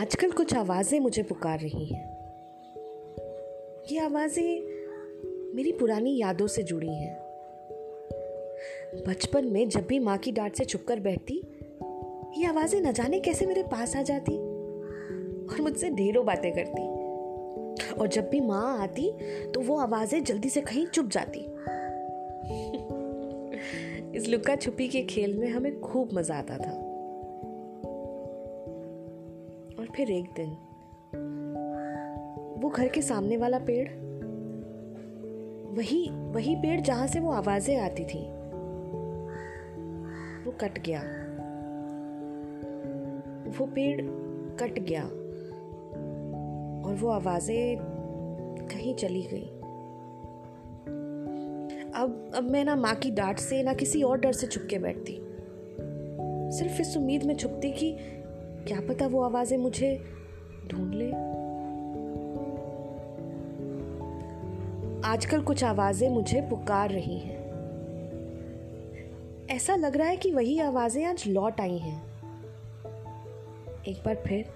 आजकल कुछ आवाज़ें मुझे पुकार रही हैं। ये आवाज़ें मेरी पुरानी यादों से जुड़ी हैं। बचपन में जब भी माँ की डांट से छुपकर बैठती, ये आवाज़ें न जाने कैसे मेरे पास आ जाती और मुझसे ढेरों बातें करती। और जब भी माँ आती तो वो आवाज़ें जल्दी से कहीं चुप जाती। इस लुका छुपी के खेल में हमें खूब मज़ा आता था। और फिर एक दिन। वो घर के सामने वाला पेड़, वही वही पेड़ जहाँ से वो आवाज़ें आती थी, वो कट गया। वो पेड़ कट गया और वो आवाज़ें कहीं चली गई। अब अब मैं ना माँ की डांट से, ना किसी और डर से छुप के बैठती। सिर्फ़ इस उम्मीद में छुपती कि क्या पता वो आवाज़ें मुझे ढूंढ ले? आजकल कुछ आवाज़ें मुझे पुकार रही हैं। ऐसा लग रहा है कि वही आवाज़ें आज लौट आई हैं। एक बार फिर,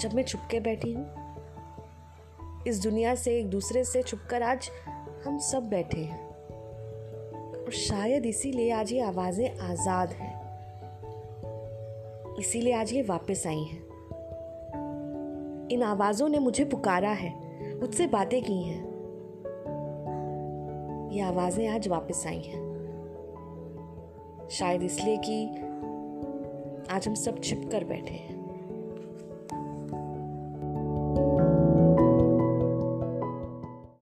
जब मैं छुपके बैठी हूँ, इस दुनिया से एक दूसरे से छुपकर आज हम सब बैठे हैं। और शायद इसीलिए आज ये आवाज़ें आज़ाद हैं। इसीलिए आज ये वापस आई हैं। इन आवाज़ों ने मुझे पुकारा है, मुझसे बातें की हैं। ये आवाज़ें आज वापस आई हैं। शायद इसलिए कि आज हम सब छिप कर बैठे हैं।